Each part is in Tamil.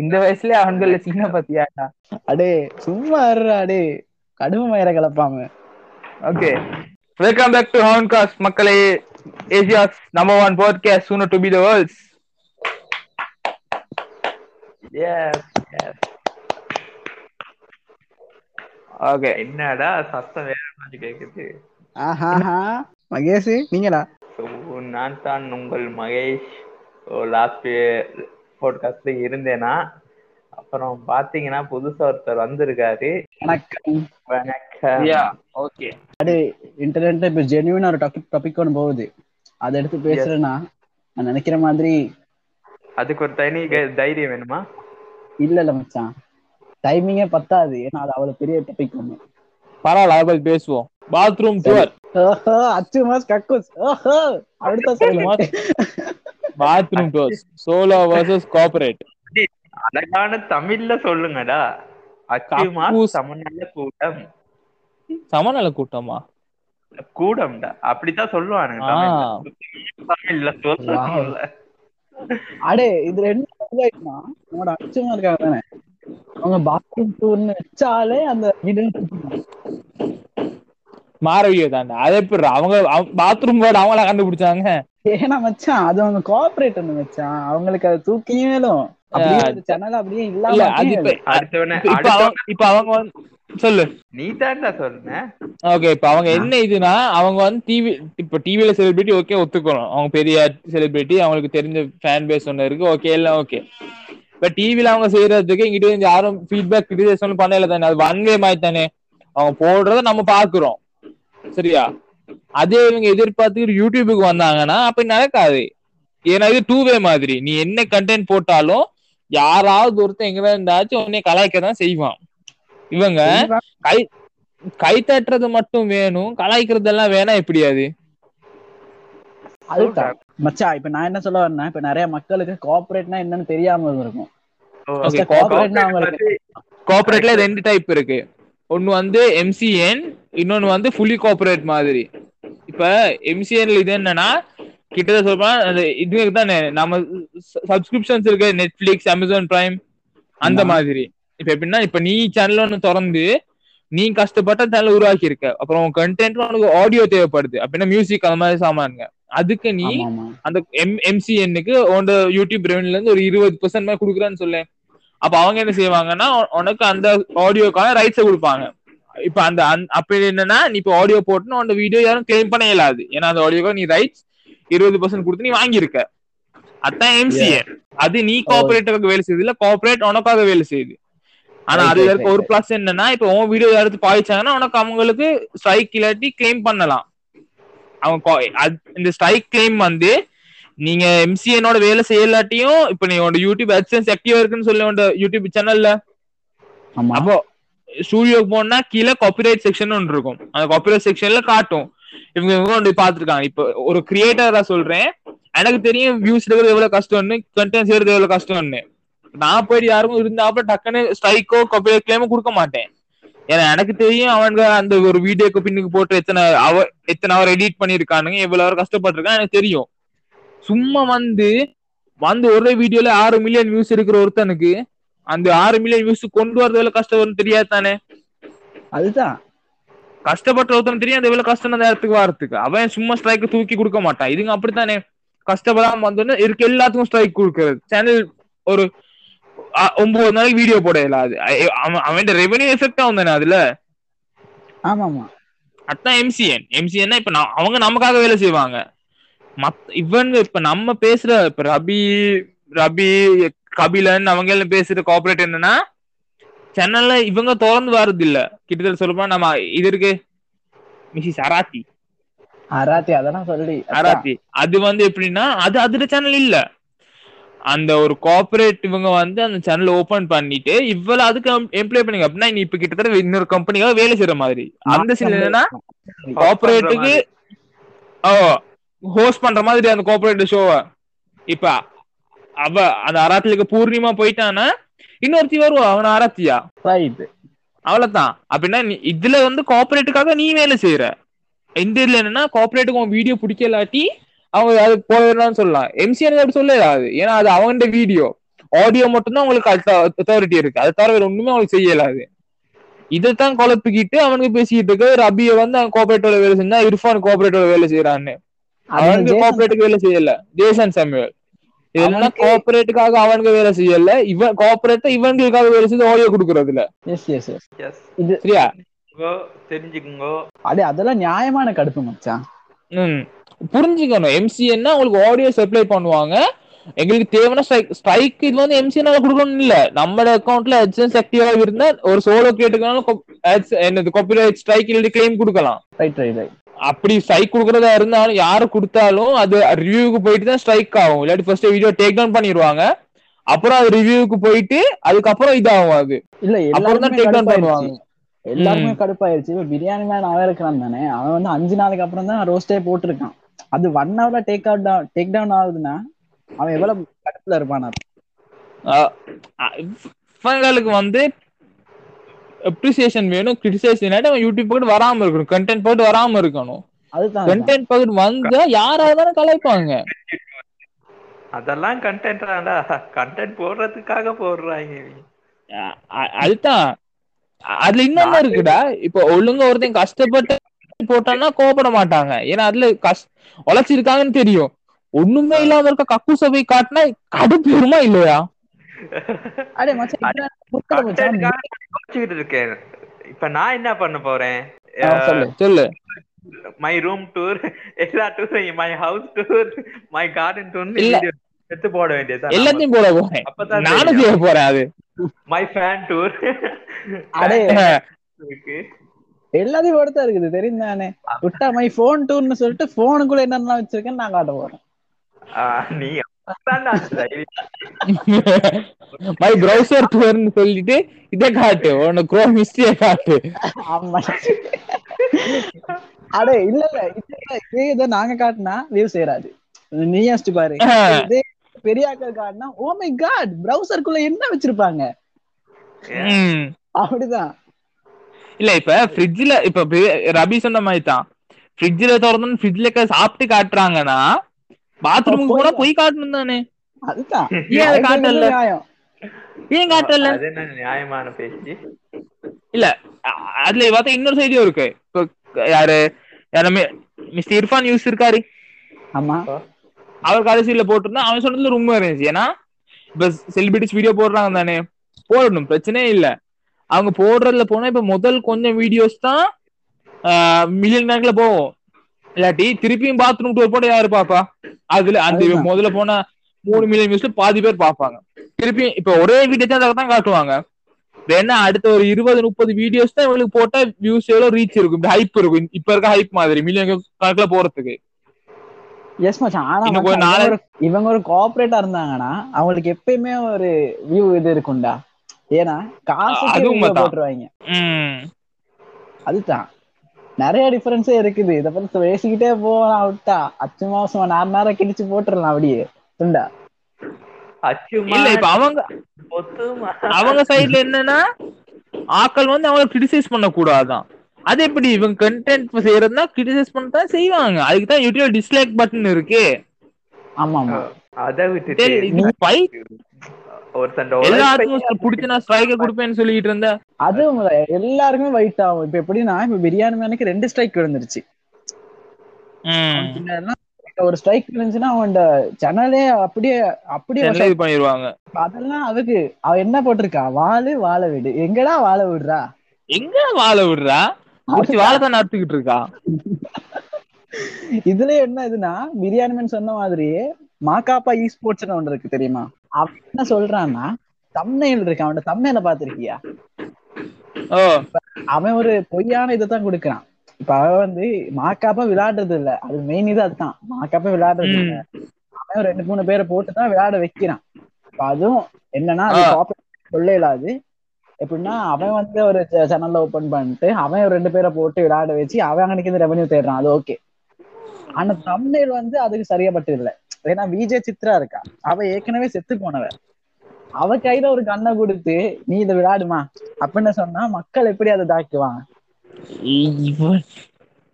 இந்த வயசுல அவன்கள சின்ன பத்தியாடா அடே சும்மா அடே. கடுமை மயிர கலப்பாம. ஓகே வெல்கம் பேக் டு ஹவுன்காஸ்ட் மக்களே. Asia's number one podcast sooner to be the world's okay என்னடா சத்தம் வேற மாதிரி கேக்குது. ஆஹாஹா மகேஷ் நீங்களா நான் தான் உங்கள் மகேஷ். லாஸ்ட் பாட்காஸ்ட்ல இருந்தேனா அப்புறம் பாத்தீங்கன்னா புதுசா ஒருத்தர் வந்திருக்காரு. வணக்கம். வணக்கம். Yeah okay. அடே இன்டர்நெட்ல இப்ப ஜென்யூனா ஒரு டாபிக் டாபிக் ஒன்று போகுது. அதை எடுத்து பேசுறேன்னா நான் நினைக்கிற மாதிரி அதுக்கு ஒரு தனி தைரியம் வேணுமா? இல்ல இல்ல மச்சான். டைமிங்கே பத்தாது. ஏன்னா அது அவ்வளவு பெரிய டாபிக் ஒண்ணு. பரவாயில்ல அதை பத்தி பேசுவோம். பாத்ரூம் டூர் அச்சு மாஸ் கக்கூஸ். ஓஹோ அடுத்த சொல்லு bathroom tour solo versus corporate அழகான தமிழ்ல சொல்லுங்கடா. அச்சுமா. சமநல கூட்டம். சமநல கூட்டமா? கூடம்டா. அப்படித்தான் சொல்லுவானுங்க. தமிழ்ல. தமிழ்ல சொல்ல அடே இது ரெண்டு உன்னோட அச்சுமா இருக்காங்க தானே. அவங்க பாத்ரூம் டூர்னு வச்சாலே அந்த மாறவியோ தானே அது எப்படி அவங்க பாத்ரூம் வேர்டு அவங்களா கண்டுபிடிச்சாங்க? ஏன்னா மச்சான் அது அவங்க கோஆபரேட் மச்சான். அவங்களுக்கு அது தூக்கியே மேலும் சேனல் அப்படியே இல்ல இல்லாம அது இப்ப அவங்க சொல்லு. நீ தான்டா சொன்ன ஓகே இப்ப அவங்க என்ன இதுனா அவங்க வந்து டிவி இப்ப டிவில செலிபிரிட்டி ஓகே ஒத்துக்கணும். அவங்க பெரிய செலிபிரிட்டி அவங்களுக்கு தெரிஞ்ச ஃபேன் பேஸ் ஒண்ணு இருக்கு ஓகே எல்லாம் ஓகே இப்ப டிவில அவங்க செய்யறதுக்கு இங்கிட்ட இருந்து யாரும் ஃபீட்பேக் கிரிட்டிசேஷன் பண்ணல தானே. அது ஒன் வே மாதிரி தானே. அவங்க போடுறத நம்ம பாக்குறோம் சரியா? அதே இவங்க எதிர்பார்த்து யூடியூபுக்கு வந்தாங்கன்னா அப்ப நடக்காது. ஏன்னா இது டூ வே மாதிரி. நீ என்ன கண்டென்ட் போட்டாலும் யாராவது ஒருத்தன் எங்க இருந்தாச்சும் உன்னை கலாய்க்க தான் செய்வான். இவங்க கை கை தட்டுறது மட்டும் வேணும் கலாய்க்கிறதெல்லாம் வேணா எப்படி அது? அதுதான். மச்சான் இப்ப நான் என்ன சொல்ல வரேன்னா இப்ப நிறைய மக்களுக்கு கோஆபரேட்னா என்னன்னு தெரியாம இருக்கும். கோஆபரேட்ல ரெண்டு டைப் இருக்கு. ஒன்னு வந்து எம்சிஎன் இன்னொன்னு வந்து ஃபுல்லி கோஆபரேட் மாதிரி. இப்ப எம்சிஎன்ல இது என்னன்னா கிட்டத்தட்ட சொல்றா அந்த இது தானே நம்ம சப்ஸ்கிரிப்ஷன்ஸ் இருக்கு நெட்ஃபிளிக்ஸ் அமேசான் பிரைம் அந்த. மாதிரி. இப்ப எப்படின்னா இப்ப நீ சேனல் ஒன்னு திறந்து நீ கஷ்டப்பட்ட சேனல் உருவாக்கி இருக்க அப்புறம் உன் கண்டென்ட் உனக்கு ஆடியோ தேவைப்படுது. அப்படின்னா மியூசிக் அந்த மாதிரி சாமானுங்க. அதுக்கு நீ அந்த எம் எம்சிஎன்னுக்கு உன்னோட யூடியூப் ரெவன்யூல இருந்து ஒரு இருபது பெர்சென்ட் மாதிரி கொடுக்குறான்னு சொல்ல அப்ப அவங்க என்ன செய்வாங்கன்னா உனக்கு அந்த ஆடியோக்கான ரைட்ஸை கொடுப்பாங்க. இப்ப அந்த அந்த- அப்ப என்னன்னா நீ இப்ப ஆடியோ போட்டுன்னு அந்த வீடியோ யாரும் கிளைம் பண்ண இயலாது. ஏன்னா அந்த ஆடியோக்கு நீ ரைட்ஸ் இருபது பர்சன்ட் கொடுத்து நீ வாங்கியிருக்க. அதான் எம்சிஎன் அது நீ கோஆபரேட்டருக்கு வேலை செய்யுது இல்ல கோஆபரேட் உனக்காக வேலை செய்யுது. ஆனா அதுல இருக்க ஒரு பிளஸ் என்னன்னா இப்ப உன் வீடியோ யாராவது பாய்ச்சாங்கன்னா உனக்கு அவங்களுக்கு ஸ்ட்ரைக் இல்லாட்டி கிளைம் பண்ணலாம். அவங்க இந்த ஸ்ட்ரைக் கிளைம் வந்து நீங்க எம்சிஎனோட வேலை செய்யலாட்டியும் இப்ப நீ உன்னோட யூடியூப் அட்சன்ஸ் ஆக்டிவா இருக்குன்னு சொல்லி உன்னோட யூடியூப் சேனல்ல அப்போ ஸ்டூடியோக்கு போனா கீழே காப்பிரைட் செக்ஷன் ஒன்று இருக்கும். அந்த காப்பிரைட் செக்ஷன்ல காட்டும். இவங்க இவங்க ஒன்று பார்த்துருக்காங்க. இப்போ ஒரு கிரியேட்டரா சொல்றேன். எனக்கு தெரியும் வியூஸ் எடுக்கிறது எவ்வளவு கஷ்டம்னு கண்டென்ட் செய்யறது எவ்வளவு கஷ்டம்னு. நான் போயிட்டு யாருக்கும் இருந்தாப்ப டக்குன்னு ஸ்ட்ரைக்கோ காப்பிரைட் கிளைமோ கொடுக்க மாட்டேன். ஏன்னா எனக்கு தெரியும் அவங்க அந்த ஒரு வீடியோக்கு பின்னுக்கு போட்டு எத்தனை அவர் எத்தனை அவர் எடிட் பண்ணிருக்கானுங்க எவ்வளவு அவர் கஷ்டப்பட்டிருக்கான் எனக்கு தெரியும். சும்மா வந்து வந்து ஒரே வீடியோல ஆறு மில்லியன் வியூஸ் இருக்கிற ஒருத்தனுக்கு அந்த ஆறு மில்லியன் வியூஸ் கொண்டு வரது எவ்வளவு கஷ்டம் வரும்னு தெரியாது தானே? அதுதான். கஷ்டப்பட்ட ஒருத்தன் தெரியும் அது எவ்வளவு கஷ்டம் அந்த இடத்துக்கு வரதுக்கு அவன் சும்மா ஸ்ட்ரைக் தூக்கி கொடுக்க மாட்டான். இதுங்க அப்படித்தானே? கஷ்டப்படாம வந்தோடனே இருக்க எல்லாத்துக்கும் ஸ்ட்ரைக் கொடுக்கறது. சேனல் ஒரு ஒன்பது நாளைக்கு வீடியோ போட இயலாது அ- அவன் ரெவன்யூ எஃபெக்ட் ஆகும் தானே அதுல? ஆமா ஆமா அதான் எம்சிஎன் எம்சிஎன்னா இப்ப அவங்க நமக்காக வேலை செய்வாங்க. மத் இவங்க இப்ப நம்ம பேசுற இப்ப ரபி ரபி கபிலன் அவங்க எல்லாம் பேசுற கோஆபரேட் என்னன்னா சென்னையில இவங்க திறந்து வர்றது இல்ல. கிட்டத்தட்ட சொல்லப்போனா நம்ம இது இருக்கு. மிஸ்ஸஸ் அராத்தி அராத்தி அதெல்லாம் சொல்லி. அராத்தி அது வந்து எப்படின்னா அது அதோட சேனல் இல்ல. அந்த ஒரு கோஆபரேட் இவங்க வந்து அந்த சேனல் ஓபன் பண்ணிட்டு இவ்வளவு அதுக்கு எம்ப்ளாய் பண்ணீங்க அப்படின்னா நீ இப்ப கிட்டத்தட்ட இன்னொரு கம்பெனிக்காக வேலை செய்யற மாதிரி. அந்த சீன் என்னன்னா கோஆபரேட்டுக்கு ஓ ஹோஸ்ட் பண்ற மாதிரி அந்த கோஆபரேட் ஷோவை இப்ப அவ அந்த அராத்திலுக்கு பூர்ணிமா போயிட்டானா இன்னொருத்தி வருவா அவன அராத்தியா ரைட் அவ்வளவுதான். அப்படின்னா இதுல வந்து கோஆபரேட்டுக்காக நீ வேலை செய்யற இந்த இதுல என்னன்னா கோஆபரேட்டுக்கு உன் வீடியோ பிடிக்கலாட்டி அவங்க அது போயிடலாம்னு சொல்லலாம். எம்சிஎன் அப்படி சொல்லலாது ஏன்னா அது அவங்க வீடியோ ஆடியோ மட்டும்தான் உங்களுக்கு அத்தாரிட்டி இருக்கு. அது தவிர ஒண்ணுமே அவங்களுக்கு செய்யலாது. இதைத்தான் குழப்பிக்கிட்டு அவனுக்கு பேசிக்கிட்டு இருக்க ரபிய வந்து அவன் கோஆபரேட்டோட வேலை செஞ்சா இர்ஃபான் கோஆபரேட்டோட வேலை செய்யறான்னு அவனுக்கு கோஆபரேட்டுக்கு வேலை செய்யல. ஜேசன் சாமுவேல் இதெல்லாம் கோஆபரேட்டுக்காக அவனுக்கு வேலை செய்யல. இவன் கோஆபரேட் இவங்களுக்காக வேலை செய்து ஆடியோ கொடுக்கறதுல எஸ் எஸ் எஸ் எஸ் இது சரியா? தெரிஞ்சுக்குங்கோ. அடே அதெல்லாம் நியாயமான கடுப்பு மச்சான். ம். புரிஞ்சுக்கணும். எம்சிஎன்னா உங்களுக்கு ஆடியோ சப்ளை பண்ணுவாங்க. எங்களுக்கு தேவையான ஸ்ட்ரைக் ஸ்ட்ரைக் இது வந்து எம்சிஎன்னால கொடுக்கணும் இல்ல. நம்மளோட அக்கௌண்ட்ல அட்சன்ஸ் ஆக்டிவா இருந்தா ஒரு சோலோ கேட்டுக்கனாலும் என்னது காப்பிரைட் ஸ்ட்ரைக் இல்லாட்டி கிளைம் கொடுக்கலாம். ரைட் ரைட் ரைட் அப்படி ஸ்ட்ரைக் கொடுக்கறதா இருந்தாலும் யாரு கொடுத்தாலும் அது ரிவ்யூக்கு போயிட்டு தான் ஸ்ட்ரைக் ஆகும். இல்லாட்டி ஃபர்ஸ்ட் வீடியோ டேக் டவுன் பண்ணிடுவாங்க. அப்புறம் அது ரிவ்யூக்கு போயிட்டு அதுக்கப்புறம் இதாகும் அது. இல்ல அப்புறம் தான் எல்லாருமே டேக் டவுன் பண்ணுவாங்க. எல்லாருமே கடுப்பாயிருச்சு. இப்ப பிரியாணி மேன் அவன் இருக்கிறான் தானே. அவன் வந்து அஞ்சு நாளைக்கு அப்புறம் தான் ரோஸ்டே போட்டிருக்கான். அது ஒன் ஹவர்ல டேக் அவுட் டேக் டவுன் ஆகுதுன்னா அவன் எவ்வளவு கடுப்புல இருப்பான்? இவங்களுக்கு வந்து அப்ரிசியேஷன் வேணும் கிரிட்டிசைசேஷன் அவன் யூடியூப் போட்டு வராம இருக்கணும் கண்டென்ட் போட்டு வராம இருக்கணும். கண்டென்ட் பகுதி வந்தா யாரா இருந்தாலும் கலாய்ப்பாங்க. அதெல்லாம் கண்டென்ட் தான்டா. கண்டென்ட் போடுறதுக்காக போடுறாங்க அதுதான். அதுல இன்னொன்னு இருக்குடா. இப்ப ஒழுங்கா ஒருத்தன் கஷ்டப்பட்டு போட்டான்னா கோபப்பட மாட்டாங்க. ஏன்னா அதுல கஷ் உழைச்சிருக்காங்கன்னு தெரியும். ஒண்ணுமே இல்லாம இருக்க கக்கூச போய் காட்டினா கடுப்பு வருமா இல்லையா? அடே இருக்கேன். இப்ப நான் என்ன பண்ண போறேன்? சொல்லு சொல்லு. மை ரூம் டூர் எல்லா டூரும் my house tour my garden tour. எடுத்து போட வேண்டியது எல்லாத்தையும் போட போறேன். அப்பதான் நானும் செய்ய போறேன் அது. மை ஃபேன் டூர் அடே. எல்லாத்தையும் ஒருத்தா இருக்குது தெரியும் தானே. விட்டா மை போன் டூர்னு சொல்லிட்டு போனுக்குள்ள என்னென்ன வச்சிருக்கேன்னு நான் காட்ட போறேன். நீ. மை ப்ரௌசர் டூர்னு சொல்லிட்டு இதை காட்டு. உனக்கு குரோம் ஹிஸ்டரிய காட்டு. ஆமா. அடே இல்ல இல்ல. இல்ல இதே இதை நாங்க காட்டினா வியூ சேராது நீ யோசிச்சு பாரு. இதே பெரிய ஆட்கள் காட்டினா ஓ மை காட் பிரவுசருக்குள்ள என்ன வச்சிருப்பாங்க? ம். அப்படிதான். இல்ல இப்ப ஃப்ரிட்ஜ்ல இப்ப ரபி சொன்ன மாதிரி தான். ஃப்ரிட்ஜ்ல திறந்து ஃப்ரிட்ஜ்ல சாப்பிட்டு காட்டுறாங்கன்னா பாத்ரூமுக்கு போய் கூட போய் காட்டணும் தானே. அதுதான். ஏன் அதை அதுக்கு காட்டல? ஏன் காட்டல? அது என்ன நியாயமான பேச்சு? இல்ல அதுல பார்த்தா இன்னொரு சைடியும் இருக்கு. இப்ப யாரு யாருமே மிஸ்டர் இர்ஃபான் யூஸ் இருக்காரு. ஆமா. அவர் கடைசியில போட்டிருந்தா அவன் சொன்னதுல ரொம்ப இருந்துச்சு. ஏன்னா இப்ப செலிபிரிட்டிஸ் வீடியோ போடுறாங்க தானே. போடணும் பிரச்சனையே இல்ல. அவங்க போடுறதுல போனா இப்ப முதல் கொஞ்சம் வீடியோஸ் தான் மில்லியன் கணக்குல போகும். இல்லாட்டி திருப்பியும் பாத்ரூம் டூர் போட யாரு பாப்பா அதுல அந்த. முதல்ல போன மூணு மில்லியன் வியூஸ்ல பாதி பேர் பாப்பாங்க திருப்பி இப்ப ஒரே வீடியோ தான் காட்டுவாங்க. வேணா அடுத்த ஒரு இருபது முப்பது வீடியோஸ் தான் இவங்களுக்கு போட்டா வியூஸ் எவ்வளவு ரீச் இருக்கும்? ஹைப் இருக்கும். இப்ப இருக்க ஹைப் மாதிரி மில்லியன் கணக்குல போறதுக்கு. எஸ் மச்சான். ஆனா இவங்க ஒரு- கோஆபரேட்டா இருந்தாங்கன்னா அவங்களுக்கு எப்பயுமே ஒரு வியூ இது இருக்கும்டா. ஏன்னா உண்மைதான். போட்டுருவாங்க. அதுதான். நிறைய டிஃபரன்ஸே இருக்குது. இத பத்தி பேசிக்கிட்டே போகலாம் விட்டா அச்சு மாசம் நேரம் நேரம் கிழிச்சு போட்டுடலாம் அப்படியே. துண்டா அச்சுமா இல்ல இப்ப அவங்க அவங்க சைடுல என்னன்னா ஆக்கள் வந்து அவங்கள கிரிட்டிசைஸ் பண்ண கூடாதான் அது எப்படி? இவங்க கண்டென்ட் செய்யறதுனா கிரிட்டிசைஸ் பண்ணதான் செய்வாங்க. அதுக்கு தான் யூடியூப் டிஸ்லைக் பட்டன் இருக்கு. ஆமா ஆமா அதை விட்டுட்டு சொல்லிட்டு இருந்தேன் அது. எல்லாருக்குமே வெயிட் ஆகும். இப்ப எப்படின்னா இப்ப பிரியாணி மேனுக்கு ரெண்டு ஸ்ட்ரைக் விழுந்துருச்சு. ம். முன்னாடிலாம் ஒரு ஸ்ட்ரைக் விழுந்துச்சுன்னா அவன் சேனலே அப்படியே அப்படியே பண்ணிடுவாங்க அதெல்லாம் அதுக்கு அவ என்ன போட்டிருக்கா? வாழு வாழ விடு. எங்கடா வாழ விடுறா? எங்க வாழ விடுறா? வாழ தான் நடத்திக்கிட்டு இருக்கா? இதுல என்ன இதுன்னா பிரியாணி மேன் சொன்ன மாதிரியே மாக்காப்பா இ ஸ்போர்ட்ஸ் ஒன்று இருக்கு தெரியுமா? அவன் என்ன சொல்றான்னா தம்னையில் இருக்கு அவனோட தம்னையில பாத்திருக்கியா அவன் ஒரு பொய்யான இதை தான் கொடுக்குறான். இப்ப அவன் வந்து மாக்காப்பா விளையாடுறது இல்ல. அது மெயின் இது அதுதான். மாக்காப்பா விளையாடுறது இல்ல. அவன் ரெண்டு மூணு பேரை போட்டு தான் விளையாட வைக்கிறான். இப்ப அதுவும் என்னன்னா அது சொல்ல இயலாது. எப்படின்னா அவன் வந்து ஒரு சேனல்ல ஓபன் பண்ணிட்டு அவன் ரெண்டு பேரை போட்டு விளையாட வச்சு அவன் அன்னைக்கு ரெவன்யூ தேடுறான். அது ஓகே ஆனா தமிழ் வந்து அதுக்கு சரியாப்பட்டு இல்ல. ஏன்னா விஜய் சித்ரா இருக்கா? அவ ஏற்கனவே செத்து போனவ. அவ கையில ஒரு கண்ணை கொடுத்து நீ இதை விளையாடுமா? அப்படின்னு சொன்னா மக்கள் எப்படி அதை தாக்குவாங்க?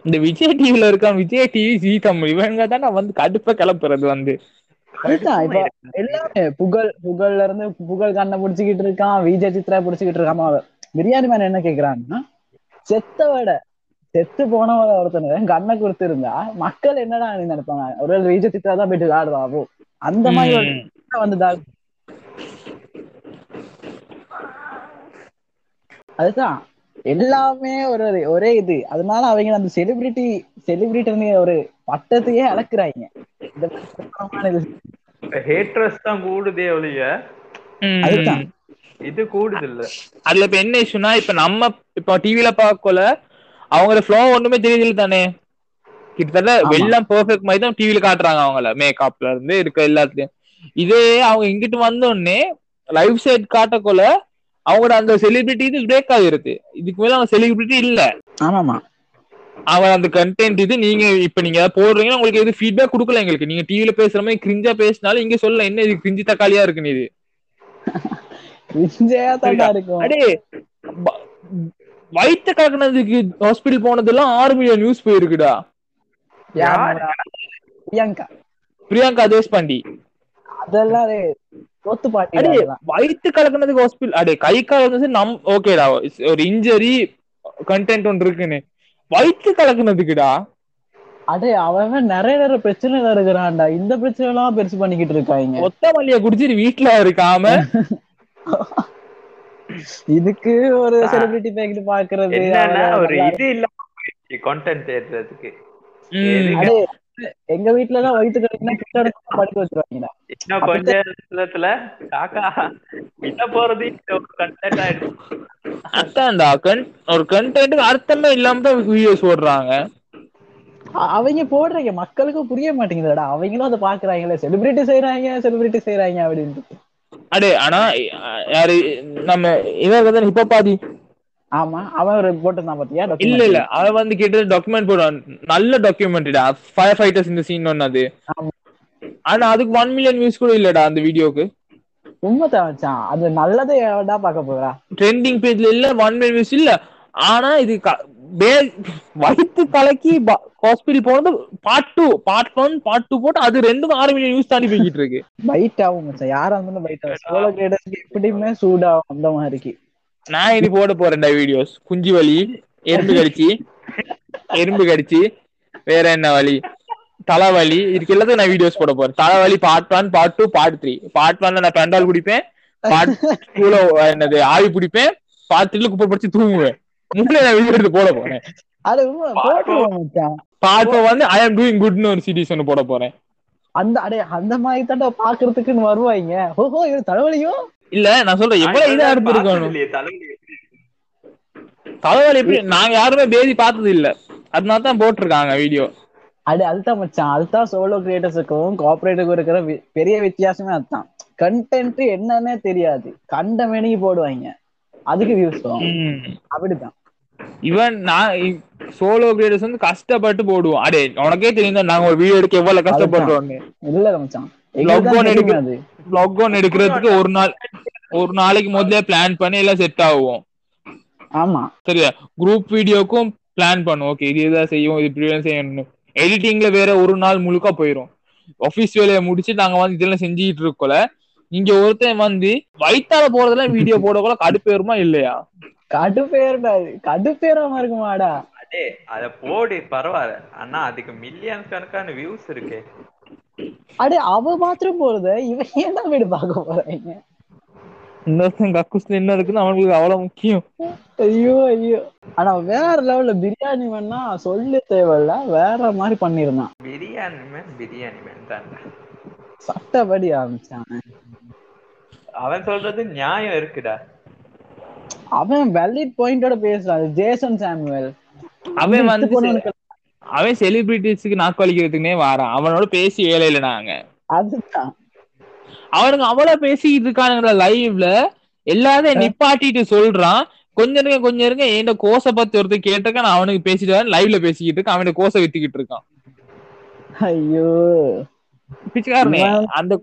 இந்த விஜய் டிவில இருக்கான் விஜய் டிவி ஜி தமிழ் இவங்க தான் வந்து கடுப்ப கிளப்புறது வந்து. எல்லாமே புகழ் புகழ்ல இருந்து புகழ் கண்ணை புடிச்சுக்கிட்டு இருக்கான் விஜய் சித்ரா புடிச்சுக்கிட்டு இருக்கான் ஆமா, பிரியாணி மேன் என்ன கேக்குறாங்கன்னா செத்தவட செத்து போனவட ஒருத்தன கண்ணை கொடுத்திருந்தா மக்கள் என்னடா நினைப்பாங்க ஒருவேளை விஜய் சித்ரா தான் போயிட்டு ஆடுவாவோ அந்த மாதிரி ஒரு ம். வந்து தா- அதுதான் எல்லாமே ஒரு ஒரே இது அதனால அவங்க அந்த செலிபிரிட்டி செலிபிரிட்டி ஒரு பட்டத்தையே அளக்குறாங்க. ஹேட்ரஸ் தான் கூடுதே ஒழிய. அதுதான். இது கூடுது இல்ல அதுல இப்ப என்ன இஷ்யூனா இப்ப நம்ம இப்ப டிவில பாக்கல அவங்களோட ஃப்ளோ ஒண்ணுமே தெரியல தானே கிட்டத்தட்ட. எல்லாம் பெர்ஃபெக்ட் மாதிரி தான் டிவில காட்டுறாங்க அவங்கள. மேக்கப்ல இருந்து இருக்க எல்லாத்துலயும். இதே அவங்க இங்கிட்டு வந்த உடனே லைவ் செட் காட்டக்குள்ள அவங்களோட அந்த செலிபிரிட்டி இது பிரேக் ஆகிருது இதுக்கு மேல அவங்க செலிபிரிட்டி இல்ல. ஆமாமா. அவங்க அந்த கண்டென்ட் இது நீங்க இப்ப நீங்க போடுறீங்கன்னா உங்களுக்கு எது ஃபீட்பேக் கொடுக்கல எங்களுக்கு. நீங்க டிவில பேசுற மாதிரி கிரிஞ்சா பேசினாலும் இங்க சொல்லலாம் என்ன இது கிரிஞ்சி தக்காளியா இருக்குன்னு இது? விஜயா தாண்டா இருக்கும் அடே வ- வயித்த கலக்குனதுக்கு ஹாஸ்பிடல் போனதெல்லாம் ஆறு மில்லியன் நியூஸ் போயிருக்குடா. யார்? பிரியங்கா. பிரியங்கா தேஷ்பாண்டி. அதெல்லாம் தோத்து பாட்டி. வயித்து கலக்குனதுக்கு ஹாஸ்பிடல் அடே கை கால் வந்து நம் ஓகேடா ஒரு இன்ஜரி கண்டென்ட் ஒன்று இருக்குன்னு. வயித்து கலக்குனதுக்குடா. அடே அவன் நிறைய நிறைய பிரச்சனைல இருக்கிறான்டா. இந்த பிரச்சனை எல்லாம் பெருசு பண்ணிக்கிட்டு இருக்காங்க. ஒத்த மல்லிய குடிச்சிட்டு வீட்டுல இருக்காம. இதுக்கு ஒரு. செலிபிரிட்டி பேக்கிட்டு பாக்குறது ஒரு இது இல்லாம கண்டென்ட் தேடுறதுக்கு. எங்க வீட்டுல எல்லாம் வயிற்று கடைக்குன்னா படிக்க வச்சிருவாங்கடா. இன்னும் கொஞ்ச நேரத்துல காக்கா விட போறது? கண்டென்ட் ஆயிடுச்சு அதான்டா கன் ஒரு கண்டென்ட் அர்த்தமே இல்லாம தான் வீடியோஸ் போடுறாங்க. அ- அவங்க போடுறாங்க மக்களுக்கு புரிய மாட்டேங்குதுடா. அவங்களும் அதை பாக்குறாங்களே செலிபிரிட்டி செய்யறாங்க செலிபிரிட்டி செய்யறாங்க அப்படின்ட்டு. அடே ஆனா யாரு நம்ம இவங்க தான் ஹிப்போபாதி ஆமா அவன் ஒரு போட்டிருந்தான் பாத்தியா? இல்ல. இல்ல அவன் வந்து கிட்ட டாக்குமெண்ட் போடுவான். நல்ல டாக்குமெண்ட்டா ஃபயர் ஃபைட்டர்ஸ் இந்த சீன் ஆமா. ஆனா அதுக்கு ஒன் மில்லியன் வியூஸ் கூட இல்லடா அந்த வீடியோக்கு. உண்மைதான் மச்சான். அது நல்லதை பார்க்க போறா. ட்ரெண்டிங் பேஜ்ல இல்ல ஒன் மில்லியன் வியூஸ் இல்ல. ஆனா இது க- பே- வயித்து கலக்கி ஹாஸ்பிட்டல் போனது part two part one part two போட்டு அது ரெண்டும் ஆறு மில்லியன் வியூஸ் தாண்டி போய்கிட்டு இருக்கு. பைட் ஆகும் மச்சான். யாரா இருந்தாலும் பைட் ஆகும் சோலோ கிரேடர்ஸ்க்கு எப்படியுமே சூடாகும் அந்த மாதிரிக்கு நான் இது போட போறேன்டா வீடியோஸ் குஞ்சு வலி எறும்பு கடிச்சு எறும்பு கடிச்சு வேற என்ன வலி? தலைவலி இதுக்கு எல்லாத்துக்கும் நான் வீடியோஸ் போட போறேன். தலைவலி part one part two part three part ஒன்ல நான் பெண்டால் குடிப்பேன். பார்ட் டூல என்னது ஆவி பிடிப்பேன். பார்ட் த்ரீல குப்பை படிச்சு தூங்குவேன். எடுத்து போட போறேன். அது போட்டுருவோம் மச்சான். வந்து ஐ அம் டூயிங் குட்னு ஒரு சீரிஸ் ஒன்று போட போறேன். அந்த அடே அந்த மாதிரி தாண்டா பாக்குறதுக்குன்னு வருவாங்க. ஓஹோ இது தலைவலியும் இல்ல நான் சொல்றேன் எவ்வளவு இதா இருந்திருக்கணும் தலைவலி எப்படி? நாங்க யாருமே பேதி பார்த்தது இல்ல. அதனால தான் போட்டிருக்காங்க வீடியோ அடே அதுதான் மச்சான் அதுதான் சோலோ கிரியேட்டர்ஸுக்கும் கோஆபரேட்டுக்கும் இருக்கிற பெரிய வித்தியாசமே அதுதான். கண்டென்ட் என்னன்னே தெரியாது. கண்ட மெனிக்கு போடுவாங்க. அதுக்கு வியூஸ் அப்படிதான். இவன் நான் சோலோ கிரியேட்டர்ஸ் வந்து கஷ்டப்பட்டு போடுவோம் அடே உனக்கே தெரியும் நாங்க ஒரு வீடியோ எடுக்க எவ்வளவு கஷ்டப்படுறோம்னு. இல்ல மச்சான். Lockdown எங்களுக்கு தான் எடுக்க- தெரியும் அது. vlog ஒன்று எடுக்கிறதுக்கு ஒரு நாள் ஒரு நாளைக்கு முதல்ல பிளான் பண்ணி எல்லாம் செட் ஆகும் ஆமா. சரியா? குரூப் வீடியோக்கும் பிளான் பண்ணுவோம். ஓகே இது இதான் செய்யும் இது இப்படி செய்யணும் எடிட்டிங்ல வேற ஒரு நாள் முழுக்க போயிரும். ஆபீஸ் வேலையை முடிச்சு நாங்க வந்து இதெல்லாம் செஞ்சுட்டு இருக்கோல இங்க ஒருத்தன் வந்து வயித்தால போறதெல்லாம் வீடியோ போடக்குள்ள கடுப்பேறுமா இல்லையா? கடுப்பேருடா அது. கடுப்பேறாம இருக்குமாடா. அடே அத போடு பரவாயில்ல. ஆனா அதுக்கு மில்லியன்ஸ் கணக்கான வியூஸ் இருக்கு. அடே அவ மாத்திரம் போறத இவன் ஏன்டா வீடு பார்க்க போறாங்க? இன்னொருத்தன் கக்குஸ்ல என்ன இருக்குன்னு அவனுக்கு அவ்வளவு முக்கியம். ஐயோ ஐயோ. ஆனா வேற லெவல்ல பிரியாணி வேணா சொல்லு தேவையில்ல வேற மாதிரி பண்ணிருந்தான். பிரியாணி மேன் பிரியாணி மேன் தான். சட்டப்படி ஆரம்பிச்சான் அவன் சொல்றது நியாயம் இருக்குடா. அவன் வெலிட் பாயிண்டோட பேசுறான் ஜேசன் சாமுவேல் அவன் வந்து அவன் செலிபிரிட்டிஸ்க்கு நாக்கு வலிக்கிறதுக்குனே வாரான். அவனோட பேசி வேலையில நாங்க அதுதான். அவனுக்கு அவ்வளவு பேசிக்கிட்டு இருக்கானுங்க லைவ்ல எல்லாத்தையும் நிப்பாட்டிட்டு சொல்றான். கொஞ்ச இருங்க கொஞ்சம் இருங்க. என் கோசை பத்தி ஒருத்தர் கேட்டிருக்கான். நான் அவனுக்கு பேசிட்டு லைவ்ல பேசிக்கிட்டு இருக்கான். அவனுக்கு கோசை வித்துக்கிட்டு இருக்கான். ஐயோ. பிச்சைக்காரனே அந்த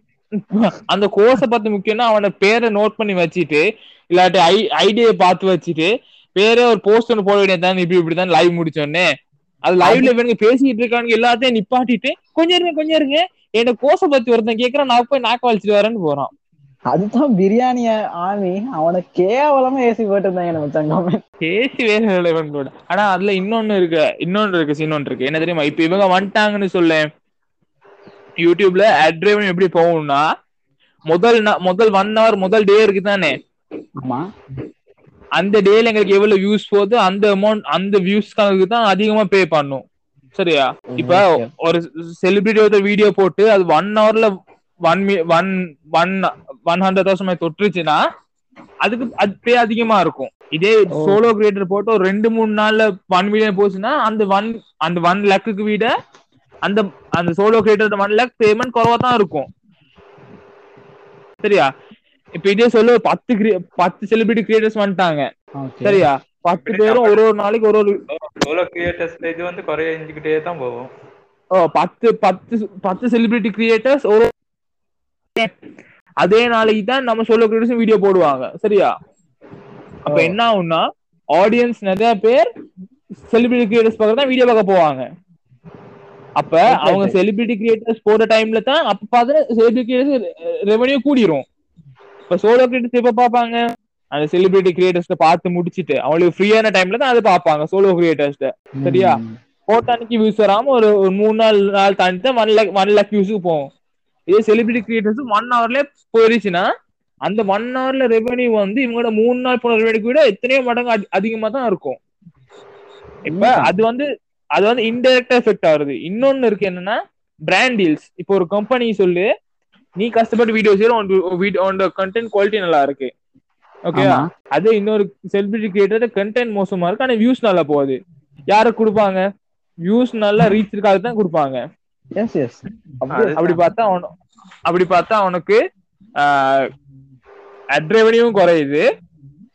அந்த கோர்ஸ பத்தி முக்கியம்னா அவன பேரை நோட் பண்ணி வச்சுட்டு இல்லாட்டி ஐ ஐடியை பார்த்து வச்சுட்டு பேரே ஒரு போஸ்ட் ஒன்று போட வேண்டியதான் இப்படி இப்படி தான் லைவ் முடிச்சோடனே அது லைவ்ல இவனுங்க பேசிக்கிட்டு இருக்கானுங்க எல்லாத்தையும் நிப்பாட்டிட்டு கொஞ்சம் இருங்க கொஞ்சம் இருங்க என்ன கோச பத்தி ஒருத்தன் கேக்குறான் நான் போய் நாக்க வலிச்சிட்டு வரேன்னு போறான். அதுதான் பிரியாணிய ஆமி அவனை கேவலமா ஏசி போட்டு இருந்தாங்க மச்சான் comment. பேசி வேற லெவன் கூட. ஆனா அதுல இன்னொன்னு இருக்கு இன்னொன்னு இருக்கு சீன் இருக்கு. என்ன தெரியுமா? இப்ப இவங்க வந்துட்டாங்கன்னு சொல்ல. யூடியூப்ல அட் ரெவன்யூ எப்படி போகும்னா முதல் முதல் ஒன் hour முதல் டே இருக்கு தானே அந்த டேல எங்களுக்கு எவ்வளவு வியூஸ் போகுது அந்த அமௌண்ட் அந்த வியூஸ்க்காக தான் அதிகமா பே பண்ணும். சரியா? இப்ப. ஒரு செலிபிரிட்டியோட வீடியோ போட்டு அது ஒன் ஹவர்ல one one one one hundred thousand தொட்டுருச்சுன்னா அதுக்கு அது பே அதிகமா இருக்கும். இதே. சோலோ கிரியேட்டர் போட்டு ஒரு ரெண்டு மூணு நாள்ல ஒன் மில்லியன் போச்சுன்னா அந்த ஒன் அந்த ஒன் லேக்குக்கு விட அந்த அந்த solo creator one lakh payment குறவா தான் இருக்கும். சரியா? இப்ப இதே சொல்ல பத்து பத்து செலிபிரிட்டி கிரியேட்டர்ஸ் வந்துட்டாங்க. சரியா? பத்து பேரும் ஒரு ஒரு நாளைக்கு ஒரு ஒரு சோலோ கிரியேட்டர்ஸ் இது வந்து குறைஞ்சிக்கிட்டே தான் போகும். ஓ, பத்து பத்து பத்து செலிபிரிட்டி கிரியேட்டர்ஸ் ஒரு அதே நாளைக்கு தான் நம்ம சோலோ கிரியேட்டர்ஸ் வீடியோ போடுவாங்க. சரியா? அப்ப. என்ன ஆகும்னா ஆடியன்ஸ் நிறைய பேர் செலிபிரிட்டி கிரியேட்டர்ஸ் பார்க்க தான் வீடியோ பார்க்க போவாங்க. அப்ப அவங்க. செலிபிரிட்டி கிரியேட்டர்ஸ் போற டைம்ல தான் அப்ப பார்த்து செலிபிரிட்டி கிரியேட்டர்ஸ் ரெவன்யூ கூடிரும் இப்ப சோலோ கிரியேட்டர்ஸ் எப்ப பார்ப்பாங்க அந்த செலிபிரிட்டி கிரியேட்டர்ஸ் பார்த்து முடிச்சிட்டு அவங்களுக்கு ஃப்ரீயான டைம்ல தான் அதை பார்ப்பாங்க சோலோ கிரியேட்டர்ஸ் சரியா? போட்டானிக்கு வியூஸ் வராம ஒரு மூணு நாள் நாள் தாண்டி தான் ஒன் லேக் ஒன் லேக் வியூஸுக்கு போகும் இதே செலிபிரிட்டி கிரியேட்டர்ஸ் ஒன் ஹவர்ல போயிருச்சுன்னா அந்த ஒன் ஹவர்ல ரெவென்யூ வந்து இவங்களோட மூணு நாள் போன ரெவென்யூ விட எத்தனையோ மடங்கு அதி- அதிகமா தான் இருக்கும் இப்ப. அது வந்து அது வந்து இன்டைரக்டா எஃபெக்ட் ஆகுது இன்னொன்னு இருக்கு என்னன்னா பிராண்ட் டீல்ஸ் இப்போ ஒரு கம்பெனி சொல்லு நீ கஷ்டப்பட்டு வீடியோ செய்யற உன்னோட கண்டென்ட் குவாலிட்டி நல்லா இருக்கு. ஓகே. அதே இன்னொரு செலிபிரிட்டி கிரியேட்டர் கண்டென்ட் மோசமா இருக்கு ஆனா வியூஸ் நல்லா போகுது. யாருக்கு கொடுப்பாங்க? வியூஸ் நல்லா ரீச் இருக்காது தான் கொடுப்பாங்க. அப்படி பார்த்தா அவனு அப்படி பார்த்தா அவனுக்கு அட் ரெவன்யூவும் குறையுது.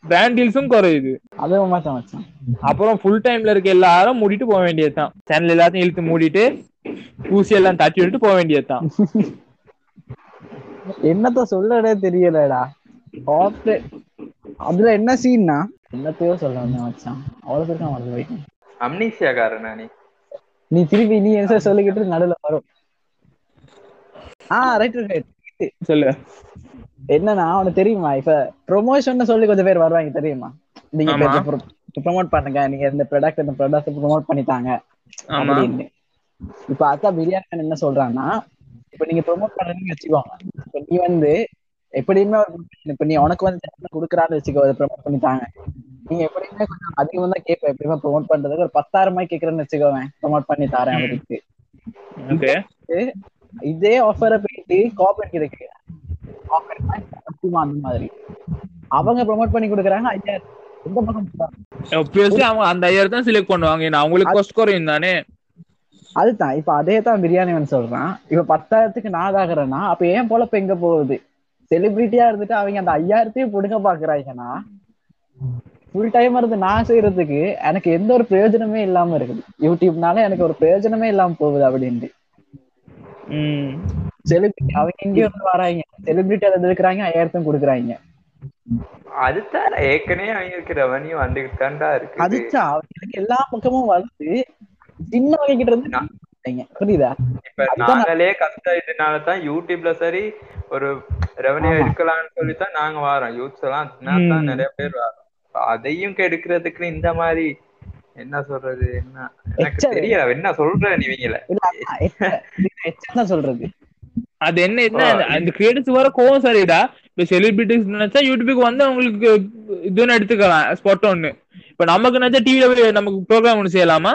பிராண்ட் டீல்ஸும் குறையுது. அது மச்சான். அப்புறம் ஃபுல் டைம்ல இருக்க எல்லாரும் மூடிட்டு போக வேண்டியதுதான். சேனல் எல்லாத்தையும் இழுத்து மூடிட்டு ஊசி எல்லாம் தட்டி விட்டு போக வேண்டியதுதான். என்னத்த சொல்லடே தெரியலடா. அதுல என்ன சீன்னா என்னத்தையோ சொல்ல வந்தேன் மச்சான். அவ்வளவு பேருக்கு மறந்து போயிட்டேன் அம்னீசியாக்காரனா நீ? நீ திருப்பி நீ என்ன சொல்லிக்கிட்டு நடுவுல வரும். ஆ ரைட் ரைட் சொல்லு. என்னன்னா உனக்கு தெரியுமா? இப்ப ப்ரொமோஷன் சொல்லி கொஞ்சம் பேர் வருவாங்க தெரியுமா? நீங்க. ப்ரோமோட் பண்ணுங்க. நீங்க இந்த ப்ராடக்ட் இந்த ப்ராடக்ட் ப்ரோமோட் பண்ணிட்டாங்க அப்படின்னு. இப்ப அதான் பிரியாணி என்ன சொல்றான்னா இப்ப நீங்க ப்ரோமோட் பண்றீங்கன்னு வச்சுக்கோங்க. இப்ப நீ வந்து எப்படியுமே இப்ப நீ உனக்கு வந்து குடுக்குறான்னு வச்சுக்கோ அதை ப்ரோமோட் பண்ணிட்டாங்க நீங்க எப்படியுமே கொஞ்சம் அதிகமா தான் கேட்ப எப்படியுமே ப்ரோமோட் பண்றதுக்கு ஒரு பத்தாயிரம் ரூபாய் கேட்கறேன்னு வச்சுக்கோவேன் ப்ரோமோட் பண்ணி தரேன் அவருக்கு இதே ஆஃபரை போயிட்டு காப்பரேட் இருக்கு அந்த மாதிரி. அவங்க ப்ரோமோட் பண்ணி கொடுக்குறாங்க ஐயாயிரம். எந்த பக்கம் அவங்க அந்த ஐயர் தான் செலக்ட் பண்ணுவாங்க. ஏன்னா அவங்களுக்கு cost குறையும் தானே. அதுதான். இப்ப அதே தான் பிரியாணி வந்து சொல்றான். இப்ப பத்தாயிரத்துக்கு நான் ஆகுறேன்னா அப்ப ஏன் பொழப்பு எங்க போகுது? செலிபிரிட்டியா இருந்துட்டு அவங்க அந்த ஐயாயிரத்தையும் புடுங்க பாக்குறாங்கன்னா ஃபுல் டைம் இருந்து நான் செய்யறதுக்கு எனக்கு எந்த ஒரு பிரயோஜனமே இல்லாம இருக்குது. யூடியூப்னால எனக்கு ஒரு பிரயோஜனமே இல்லாம போகுது அப்படின்ட்டு. செலிபிரிட்டி அவங்க எங்கேயும் இருந்து வராங்க. செலிபிரிட்டி அதை இருக்கிறாங்க ஐயாயிரத்தையும் கொடுக்குறாங்க. அதுதான் ஏற்கனவே அவங்களுக்கு ரெவன்யூ வந்துகிட்டு தான்டா இருக்குது. அதுதான் அவங்களுக்கு எல்லா பக்கமும் வந்து சின்ன வகைகிட்ட இருந்து. புரியுதா? இப்ப நாங்களே கஷ்டம் இதனால தான் யூடியூப்ல சரி ஒரு ரெவன்யூ. இருக்கலாம்னு சொல்லி தான் நாங்க வரோம். யூத்ஸ் எல்லாம். நிறைய பேர் வரோம் அதையும் கெடுக்கிறதுக்கு இந்த மாதிரி என்ன சொல்றது என்ன எனக்கு தெரியல என்ன சொல்ற நீங்கள சொல்றது. அது என்ன என்ன அந்த- கிரியேட்டர்ஸ் வர கோவம் சரிடா இப்ப செலிபிரிட்டிஸ் நினைச்சா யூடியூபுக்கு வந்து அவங்களுக்கு இதுன்னு எடுத்துக்கலாம் ஸ்பாட் ஒண்ணு இப்ப நமக்கு நினைச்சா டிவில போய் நமக்கு ப்ரோக்ராம் ஒண்ணு செய்யலாமா?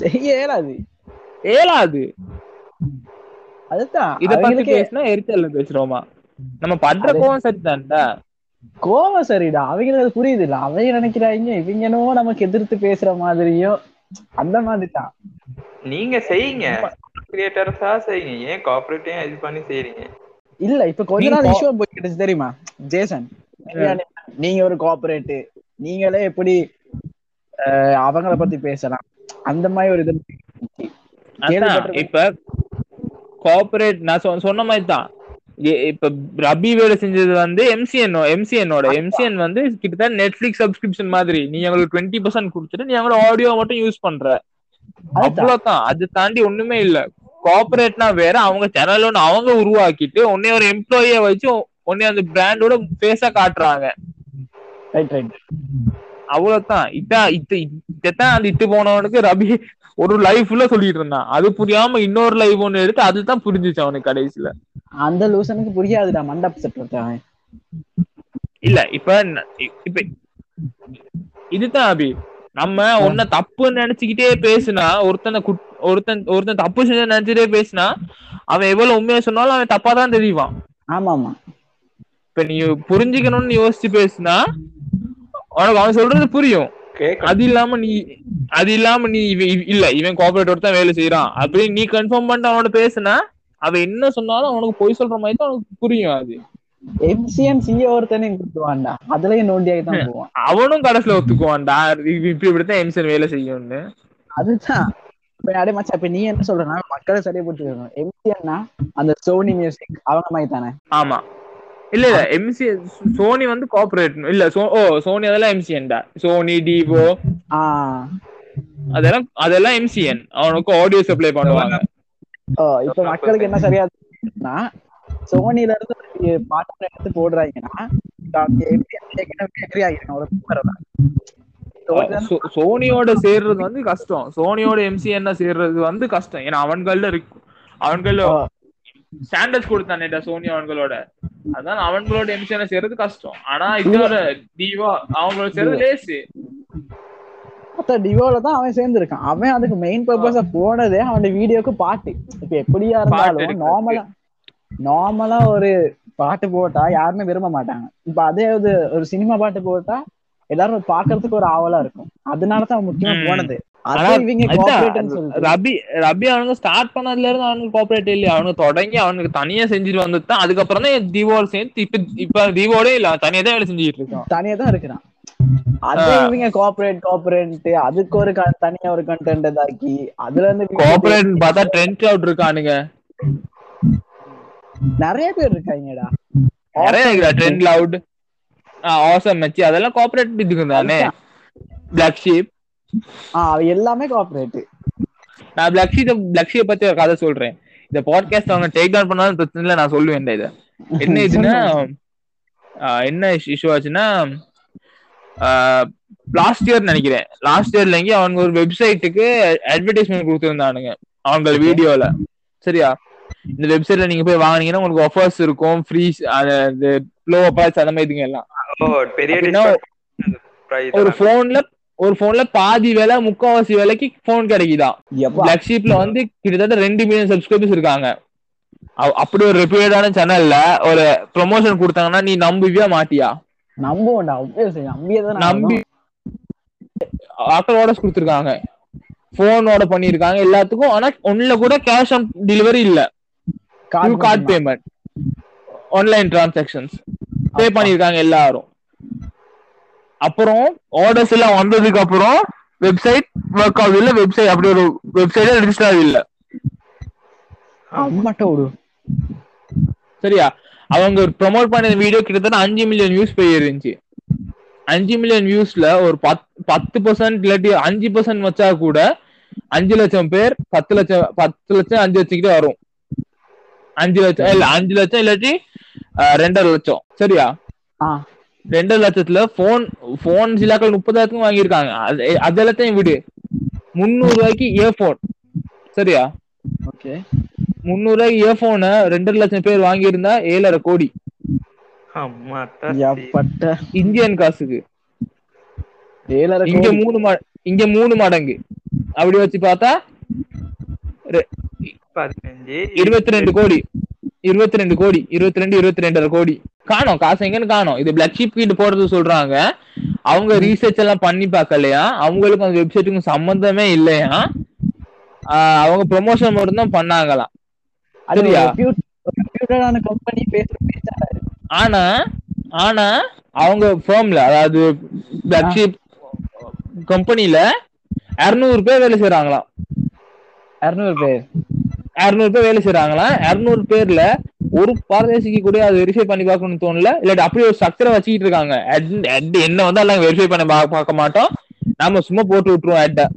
செய்ய இயலாது ஏலாது அதுதான். இத பத்தி பேசினா எரிச்சல்ல பேசுறோமா? நம்ம பண்ற கோவம் சரிதான்டா கோவம் சரிடா அவங்களுக்கு அது புரியுது இல்ல. அவங்க நினைக்கிறாங்க இவங்க என்னவோ நமக்கு எதிர்த்து பேசுற மாதிரியும். அந்த மாதிரி தான் நீங்க செய்யுங்க. கிரியேட்டர்ஸா செய்யுங்க ஏன் கார்பரேட்டையும் இது பண்ணி செய்றீங்க? இல்ல இப்ப கொஞ்ச நாள் இஷ்யூ போய்கிட்டு தெரியுமா? ஜேசன் நீங்க ஒரு கோஆபரேட் நீங்களே எப்படி அவங்கள பத்தி பேசலாம். அந்த மாதிரி ஒரு இது. இப்ப கோஆபரேட் நான் சொ- சொன்ன மாதிரி தான். இப்ப ரபி வேலை செஞ்சது வந்து எம்சிஎன் எம்சிஎனோட எம்சிஎன் வந்து கிட்டத்தட்ட நெட்ஃபிளிக்ஸ் சப்ஸ்கிரிப்ஷன் மாதிரி. நீ அவங்களுக்கு டுவெண்ட்டி பர்சன்ட் கொடுத்துட்டு நீ அவங்களோட ஆடியோ மட்டும் யூஸ் பண்ற. அவ்வளவுதான். அது தாண்டி ஒண்ணுமே இல்ல. கார்பரேட்னா வேற அவங்க சேனல் ஒன்று அவங்க உருவாக்கிட்டு உன்னை ஒரு எம்ப்ளாயிய வச்சு உன்னை அந்த பிராண்டோட ஃபேஸா காட்டுறாங்க. ரைட் ரைட் அவ்வளவுதான். இதான் இத்த இதான் அந்த இட்டு போனவனுக்கு ரபி ஒரு லைஃப்ல சொல்லிட்டு இருந்தான். அது புரியாம இன்னொரு லைஃப் ஒண்ணு எடுத்து அதுதான் புரிஞ்சுச்சு அவனுக்கு கடைசியில. அந்த லூசனுக்கு புரியாதுடா மண்டப் செட் இல்ல இப்ப இப்ப இதுதான் அபி. நம்ம உன்ன தப்புன்னு நினைச்சுக்கிட்டே பேசுனா ஒருத்தனை குட்- ஒருத்தன் ஒருத்தன் தப்பு செஞ்சு நினைச்சிட்டே பேசினா அவன் எவ்வளவு உண்மையா சொன்னாலும் அவன் தப்பா தான் தெரிவான். ஆமா ஆமா இப்ப நீ புரிஞ்சுக்கணும்னு யோசிச்சு பேசுனா உனக்கு அவன் சொல்றது புரியும். அது இல்லாம நீ அது இல்லாம நீ இல்ல இவன் கோஆபரேட்டர் தான் வேலை செய்யறான் அப்படின்னு நீ கன்ஃபார்ம் பண்ணிட்டு அவனோட பேசுனா அவன் என்ன சொன்னாலும் அவனுக்கு பொய் சொல்ற மாதிரி தான் அவனுக்கு புரியும் அது. எம்சிஎன் சிஏ ஒருத்தனையும் கொடுத்துவான்டா அதுலயும் நோண்டியாகி தான் போவான். அவனும் கடைசியில ஒத்துக்குவான்டா. இப்ப இப்ப இப்படித்தான் எம்சன் வேலை செய்யும்னு. அதுதான். இப்ப அடே இப்ப நீ என்ன சொல்றனா மக்களை சரியா புரிஞ்சுக்கணும். எம்சிஎன்னா அந்த சோனி மியூசிக் அவங்க மாதிரி தானே? ஆமா. இல்ல இல்ல எம்சி சோனி வந்து கோஆபரேட் இல்ல ஓ சோனி அதெல்லாம் எம்சிஎன்டா சோனி டிவோ அதெல்லாம் அதெல்லாம் எம்சிஎன் அவனுக்கு ஆடியோ சப்ளை பண்ணுவாங்க. இப்ப மக்களுக்கு என்ன சரியா சோனில இருந்து பாட்டு எடுத்து போடுறாங்கன்னா சோனியோட சேர்றது வந்து கஷ்டம். சோனியோட எம்சிஎன் சேர்றது வந்து கஷ்டம். ஏன்னா அவன்கள்ல இருக்கு அவன்கள்ல ஸ்டாண்டர்ட்ஸ் கொடுத்தானேடா சோனி அவங்களோட அதான் அவங்களோட எம்சிஎன் சேர்றது கஷ்டம். ஆனா இதோட டிவோ அவங்களோட சேர்றது லேசு. மொத்த டிவோல தான் அவன் சேர்ந்திருக்கான். அவன் அதுக்கு மெயின் பர்பஸா போனதே அவனோட வீடியோக்கு பாட்டு. இப்ப எப்படியா இருந்தாலும். நார்மலா நார்மலா ஒரு பாட்டு போட்டா யாருமே விரும்ப மாட்டாங்க. இப்ப அதே ஒரு ஒரு சினிமா பாட்டு போட்டா எல்லாரும் பாக்குறதுக்கு ஒரு ஆவலா இருக்கும். அதனாலதான் முக்கியமா. போனது. ரபி ரபி அவனுங்க ஸ்டார்ட் பண்ணதுல இருந்து அவனுக்கு கோஆபரேட் இல்லையா? அவனுக்கு தொடங்கி அவனுக்கு தனியா செஞ்சுட்டு வந்து தான் அதுக்கப்புறம் தான் தீவோட சேர்ந்து இப்ப இப்ப தீவோட இல்ல. தனியா தான் வேலை செஞ்சுட்டு இருக்கான். தனியா தான் இருக்கிறான். அதே. இவங்க கோஆபரேட் கோஆபரேட் அதுக்கு ஒரு தனியா ஒரு கண்டென்ட் இதாக்கி அதுல இருந்து கோஆபரேட் பார்த்தா ட்ரெண்ட் அவுட் இருக்கானுங்க. நிறைய பேர் இருக்காங்கடா. நிறைய ட்ரெண்ட் அவுட் ஆசம் மச்சி அதெல்லாம் கோஆபரேட் இதுக்கு தானே பிளாக் ஷீப் அவ எல்லாமே கோஆபரேட் நான் பிளாக் ஷீப் பிளாக் ஷீப் பத்தி ஒரு கதை சொல்றேன். இந்த பாட்காஸ்ட் அவங்க டேக் டவுன் பண்ணாலும் பிரச்சனை இல்லை நான் சொல்லுவேன் இதை. என்ன இதுன்னா என்ன இஷ்யூ ஆச்சுன்னா லாஸ்ட் இயர் நினைக்கிறேன். லாஸ்ட் இயர்ல எங்கேயும் அவங்க ஒரு வெப்சைட்டுக்கு அட்வர்டைஸ்மெண்ட் கொடுத்துருந்தானுங்க. அவங்க வீடியோல சரியா? இந்த வெப்சைட்ல நீங்க போய் வாங்குனீங்கன்னா உங்களுக்கு ஆஃபர்ஸ் இருக்கும் ஃப்ரீ லோ அப்பாஸ் அந்த மாதிரி இதுங்க எல்லாம். பெரிய ஒரு தான். போன்ல ஒரு போன்ல பாதி விலை முக்காவாசி விலைக்கு போன் கிடைக்குதான் எப்பா? பிளாக் ஷீப்ல வந்து கிட்டத்தட்ட ரெண்டு மில்லியன் சப்ஸ்கிரைபர்ஸ் இருக்காங்க. அப்படி ஒரு ரெப்யூட்டடான சேனல்ல ஒரு ப்ரொமோஷன் கொடுத்தாங்கன்னா நீ நம்புவியா மாட்டியா? நம்புவோம்டா நம்பி ஆட்டோ ஆர்டர்ஸ் கொடுத்துருக்காங்க. போனோட பண்ணிருக்காங்க எல்லாத்துக்கும் ஆனா ஒண்ணுல கூட கேஷ் ஆன் டெலிவரி இல்ல. Full card payment online transactions pay பண்ணிருக்காங்க எல்லாரும். அப்புறம் ஆர்டர்ஸ் எல்லாம் வந்ததுக்கு அப்புறம் வெப்சைட் ஒர்க் ஆகுது இல்ல? வெப்சைட் அப்படி ஒரு வெப்சைட் ரெஜிஸ்டர் ஆகுது இல்ல? சரியா? அவங்க ப்ரோமோட் பண்ண வீடியோ கிட்டத்தட்ட அஞ்சு மில்லியன் வியூஸ் போயிருந்துச்சு அஞ்சு மில்லியன் வியூஸ்ல ஒரு பத் பத்து பர்சன்ட் இல்லாட்டி அஞ்சு பர்சன்ட் வச்சா கூட அஞ்சு லட்சம் பேர் பத்து லட்சம் பத்து லட்சம் அஞ்சு லட்சம் கிட்ட வரும். அஞ்சு லட்சம் இல்ல அஞ்சு லட்சம் இல்லாட்டி ரெண்டரை லட்சம். சரியா? ரெண்டரை லட்சத்துல போன் போன் சிலாக்கள் முப்பதாயிரத்துக்கும் வாங்கியிருக்காங்க. அது அது எல்லாத்தையும் விடு. முந்நூறு ரூபாய்க்கு இயர்போன் சரியா? ஓகே. முந்நூறு ரூபாய்க்கு இயர்போனை ரெண்டரை லட்சம் பேர் வாங்கியிருந்தா ஏழரை கோடி. இந்தியன் காசுக்கு. ஏழரை இங்க. மூணு இங்க மூணு மடங்கு. அப்படி வச்சு பார்த்தா பதினஞ்சு. இருபத்தி ரெண்டு கோடி. இருபத்தி ரெண்டு கோடி. இருபத்தி ரெண்டு இருபத்தி ரெண்டரை கோடி. காணோம் காசு எங்கன்னு காணோம். இது பிளாக் ஷீப் கிட்ட போறது சொல்றாங்க. அவங்க ரீசர்ச் எல்லாம் பண்ணி பார்க்கலையா? அவங்களுக்கும் அந்த வெப்சைட்டுக்கும் சம்பந்தமே இல்லையா? ஆஹ் அவங்க ப்ரொமோஷன் மட்டும் தான் பண்ணாங்களாம். அது ஒரு சரியா? repute- ஒரு reputedஆன company பேசுற ஆனா ஆனா அவங்க ஃபேம்ல அதாவது பிளாக் ஷீப் கம்பெனில இருநூறு பேர் வேலை செய்யறாங்களாம் இருநூறு பேர்? இருநூறு பேர் வேலை செய்யறாங்களாம் இருநூறு பேர்ல ஒரு பாரதேசிக்கு கூட அதை வெரிஃபை பண்ணி பார்க்கணும்னு தோணல. இல்லாட்டி அப்படி ஒரு ஸ்ட்ரக்சரை வச்சுக்கிட்டு இருக்காங்க. என்ன வந்து எல்லாம் வெரிஃபை பண்ணி பா- பார்க்க மாட்டோம். நாம சும்மா போட்டு விட்டுருவோம் அட்ட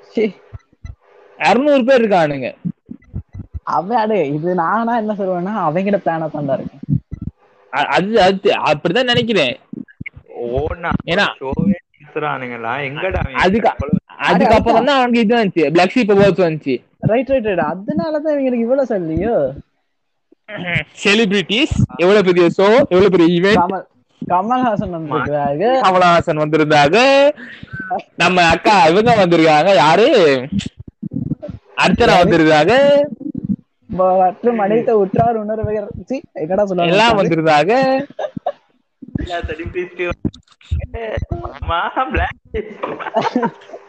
சீ, இருநூறு பேர் இருக்கானுங்க. அவன் அடே இது நானா என்ன சொல்லுவேன்னா அவங்கிட்ட பிளான தான்டா இருக்கு. அது அது அப்படிதான் நினைக்கிறேன். ஏன்னா- அதுக்கப்புறம் தான் அவனுக்கு இது வந்துச்சு. பிளாக் ஷீப் வந்துச்சு. ரைட் ரைட் ரைட் அதனாலதான் இவங்களுக்கு இவ்வளவு சொல்லியோ செலிபிரிட்டிஸ் எவ்வளவு பெரிய ஷோ எவ்வளவு பெரிய கமல் கமல்ஹாசன் வந்திருக்காங்க கமலஹாசன் வந்திருந்தாங்க நம்ம அக்கா இவங்க வந்திருக்காங்க. யாரு? அர்ச்சனா வந்திருக்காங்க. மற்றும் அனைத்த உற்றார் உணர்வுகள் எல்லாம் வந்திருந்தாங்க.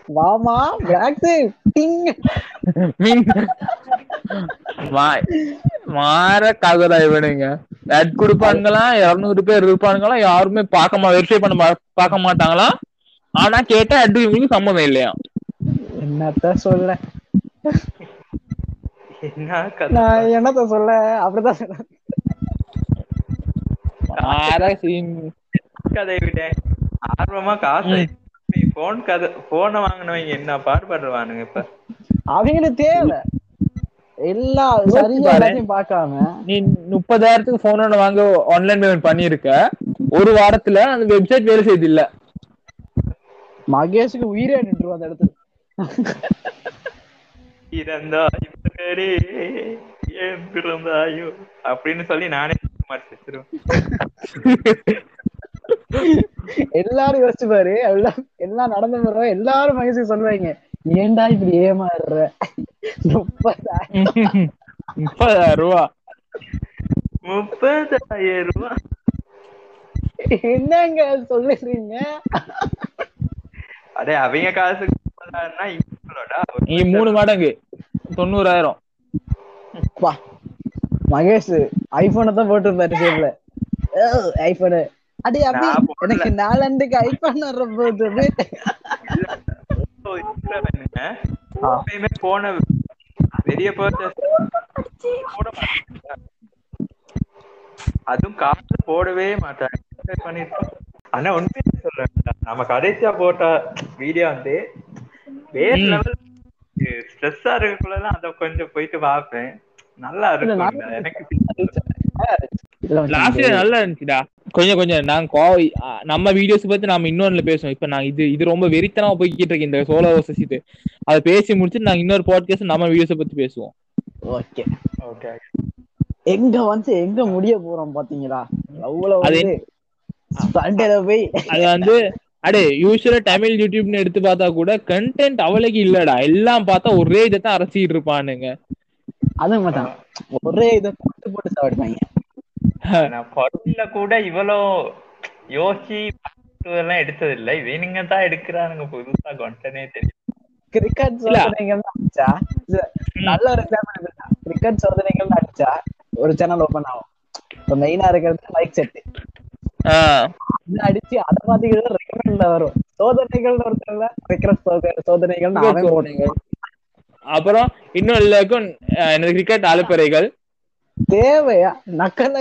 வாமா பிளாக் டிங் மீன். மா- மாற காதலா இவனுங்க. ஆட் கொடுப்பானுங்களாம் இருநூறு பேர் இருப்பானுங்களாம் யாருமே பார்க்க மா வெரிஃபை பண்ண பார்க்க மாட்டாங்களாம் ஆனா கேட்டா அட்டு இவங்களுக்கு சம்மதம் இல்லையா? என்னத்த சொல்ல? என்ன கதை? நான் என்னத்த சொல்ல? அப்படிதான் சொல்ல மாற சீன் கதையை விட ஆர்வமா காசு. போன் கதை போனை வாங்கினவங்க என்ன பாடுபடுவானுங்க இப்ப? அவங்களுக்கு தேவை. எல்லா சரியா. எல்லாத்தையும் பார்க்காம. நீ முப்பதாயிரத்துக்கு போன் ஒன்று வாங்க ஆன்லைன் பேமெண்ட் பண்ணிருக்க ஒரு வாரத்துல அந்த வெப்சைட் வேலை செய்து இல்ல. மகேஷுக்கு உயிரே நின்று அந்த இடத்துல இறந்தாய் மகனே, ஏன் பிறந்தாயோ? அப்படின்னு சொல்லி நானே மறைச்சிருவேன் எல்லாரும் யோசிச்சு பாரு எல்லாம் எல்லாம் நடந்து போறோம் எல்லாரும் மகேஷுக்கு சொல்லுவாங்க ஏன்டா இப்படி ஏமாறுற? முப்பதாயிரம் முப்பதாயிரம் ரூபா. முப்பதாயிரம் ரூபாய் என்னங்க சொல்லுறீங்க? அடே அவங்க இவங்களோட நீ மூணு மடங்கு. தொண்ணூறாயிரம். பா மகேஷ் ஐபோனை தான் போட்டிருந்தாரு ஐபோனு அடி அப்படி. எனக்கு நாலண்டுக்கு ஐபோன் வர போகுது இருக்கிறவனுங்க எப்பயுமே போன மாட்டாங்க. அதுவும் காசு போடவே மாட்டாங்க. பண்ணிருக்கோம். ஆனா உண்மையை சொல்றேன் நம்ம கடைசியா போட்ட வீடியோ வந்து வேற. லெவல் ஸ்ட்ரெஸ்ஸா இருக்கக்குள்ளலாம் அதை கொஞ்சம் போயிட்டு பார்ப்பேன். நல்லா இருக்கும் எனக்கு லாஸ்ட் இயர் நல்லா இருந்துச்சுடா. கொஞ்சம் கொஞ்சம். நாங்க கோ- நம்ம வீடியோஸ் பத்தி நாம இன்னொன்னுல பேசுவோம். இப்ப நான் இது இது ரொம்ப வெறித்தனமா போய்கிட்டு இருக்கு இந்த சோலோ வர்சஸ் இது. அதை பேசி முடிச்சுட்டு நாங்க இன்னொரு பாட்காஸ்ட் நம்ம வீடியோஸ் பத்தி பேசுவோம். ஓகே. ஓகே. எங்க வந்து எங்க முடிய போறோம் பாத்தீங்களா? அவ்வளவு அது வந்து சண்டையில போய் அது வந்து அடே யூஸ்வலா தமிழ் யூடியூப்னு எடுத்து பார்த்தா கூட கண்டென்ட் அவளுக்கு இல்லடா. எல்லாம் பார்த்தா ஒரே இதை தான் அரைச்சிட்டு இருப்பானுங்க. அது மாட்டான் ஒரே இதை போட்டு போட்டு சாப்பிடுவாங்க. நான் பொருள்ல கூட இவ்வளோ யோசிச்சு எல்லாம் எடுத்தது இல்ல இவனுங்க தான் எடுக்கிறானுங்க புதுசா கொண்டனே தெரியும் கிரிக்கெட். சோதனைகள் அடிச்சா? நல்ல ஒரு எக்ஸாம்பிள் கிரிக்கெட் சோதனைகள் அடிச்சா ஒரு சேனல் ஓபன் ஆகும். இப்போ மெயினா இருக்கிறது மைக் செட் ஆஹ் இது அடிச்சு அதை பாத்தீங்கன்னா ரெக்கமெண்ட்ல வரும். சோதனைகள் ஒருத்தர் கிரிக்கெட் சோதனைகள். அப்புறம் இன்னும் எல்லாருக்கும் எனது கிரிக்கெட் அலுப்பறைகள் தேவையா? நக்கல்